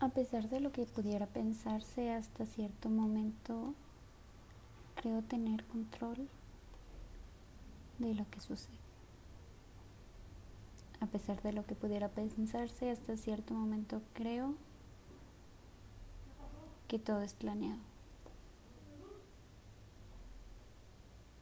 A pesar de lo que pudiera pensarse hasta cierto momento, creo tener control de lo que sucede. A pesar de lo que pudiera pensarse hasta cierto momento, creo que todo es planeado.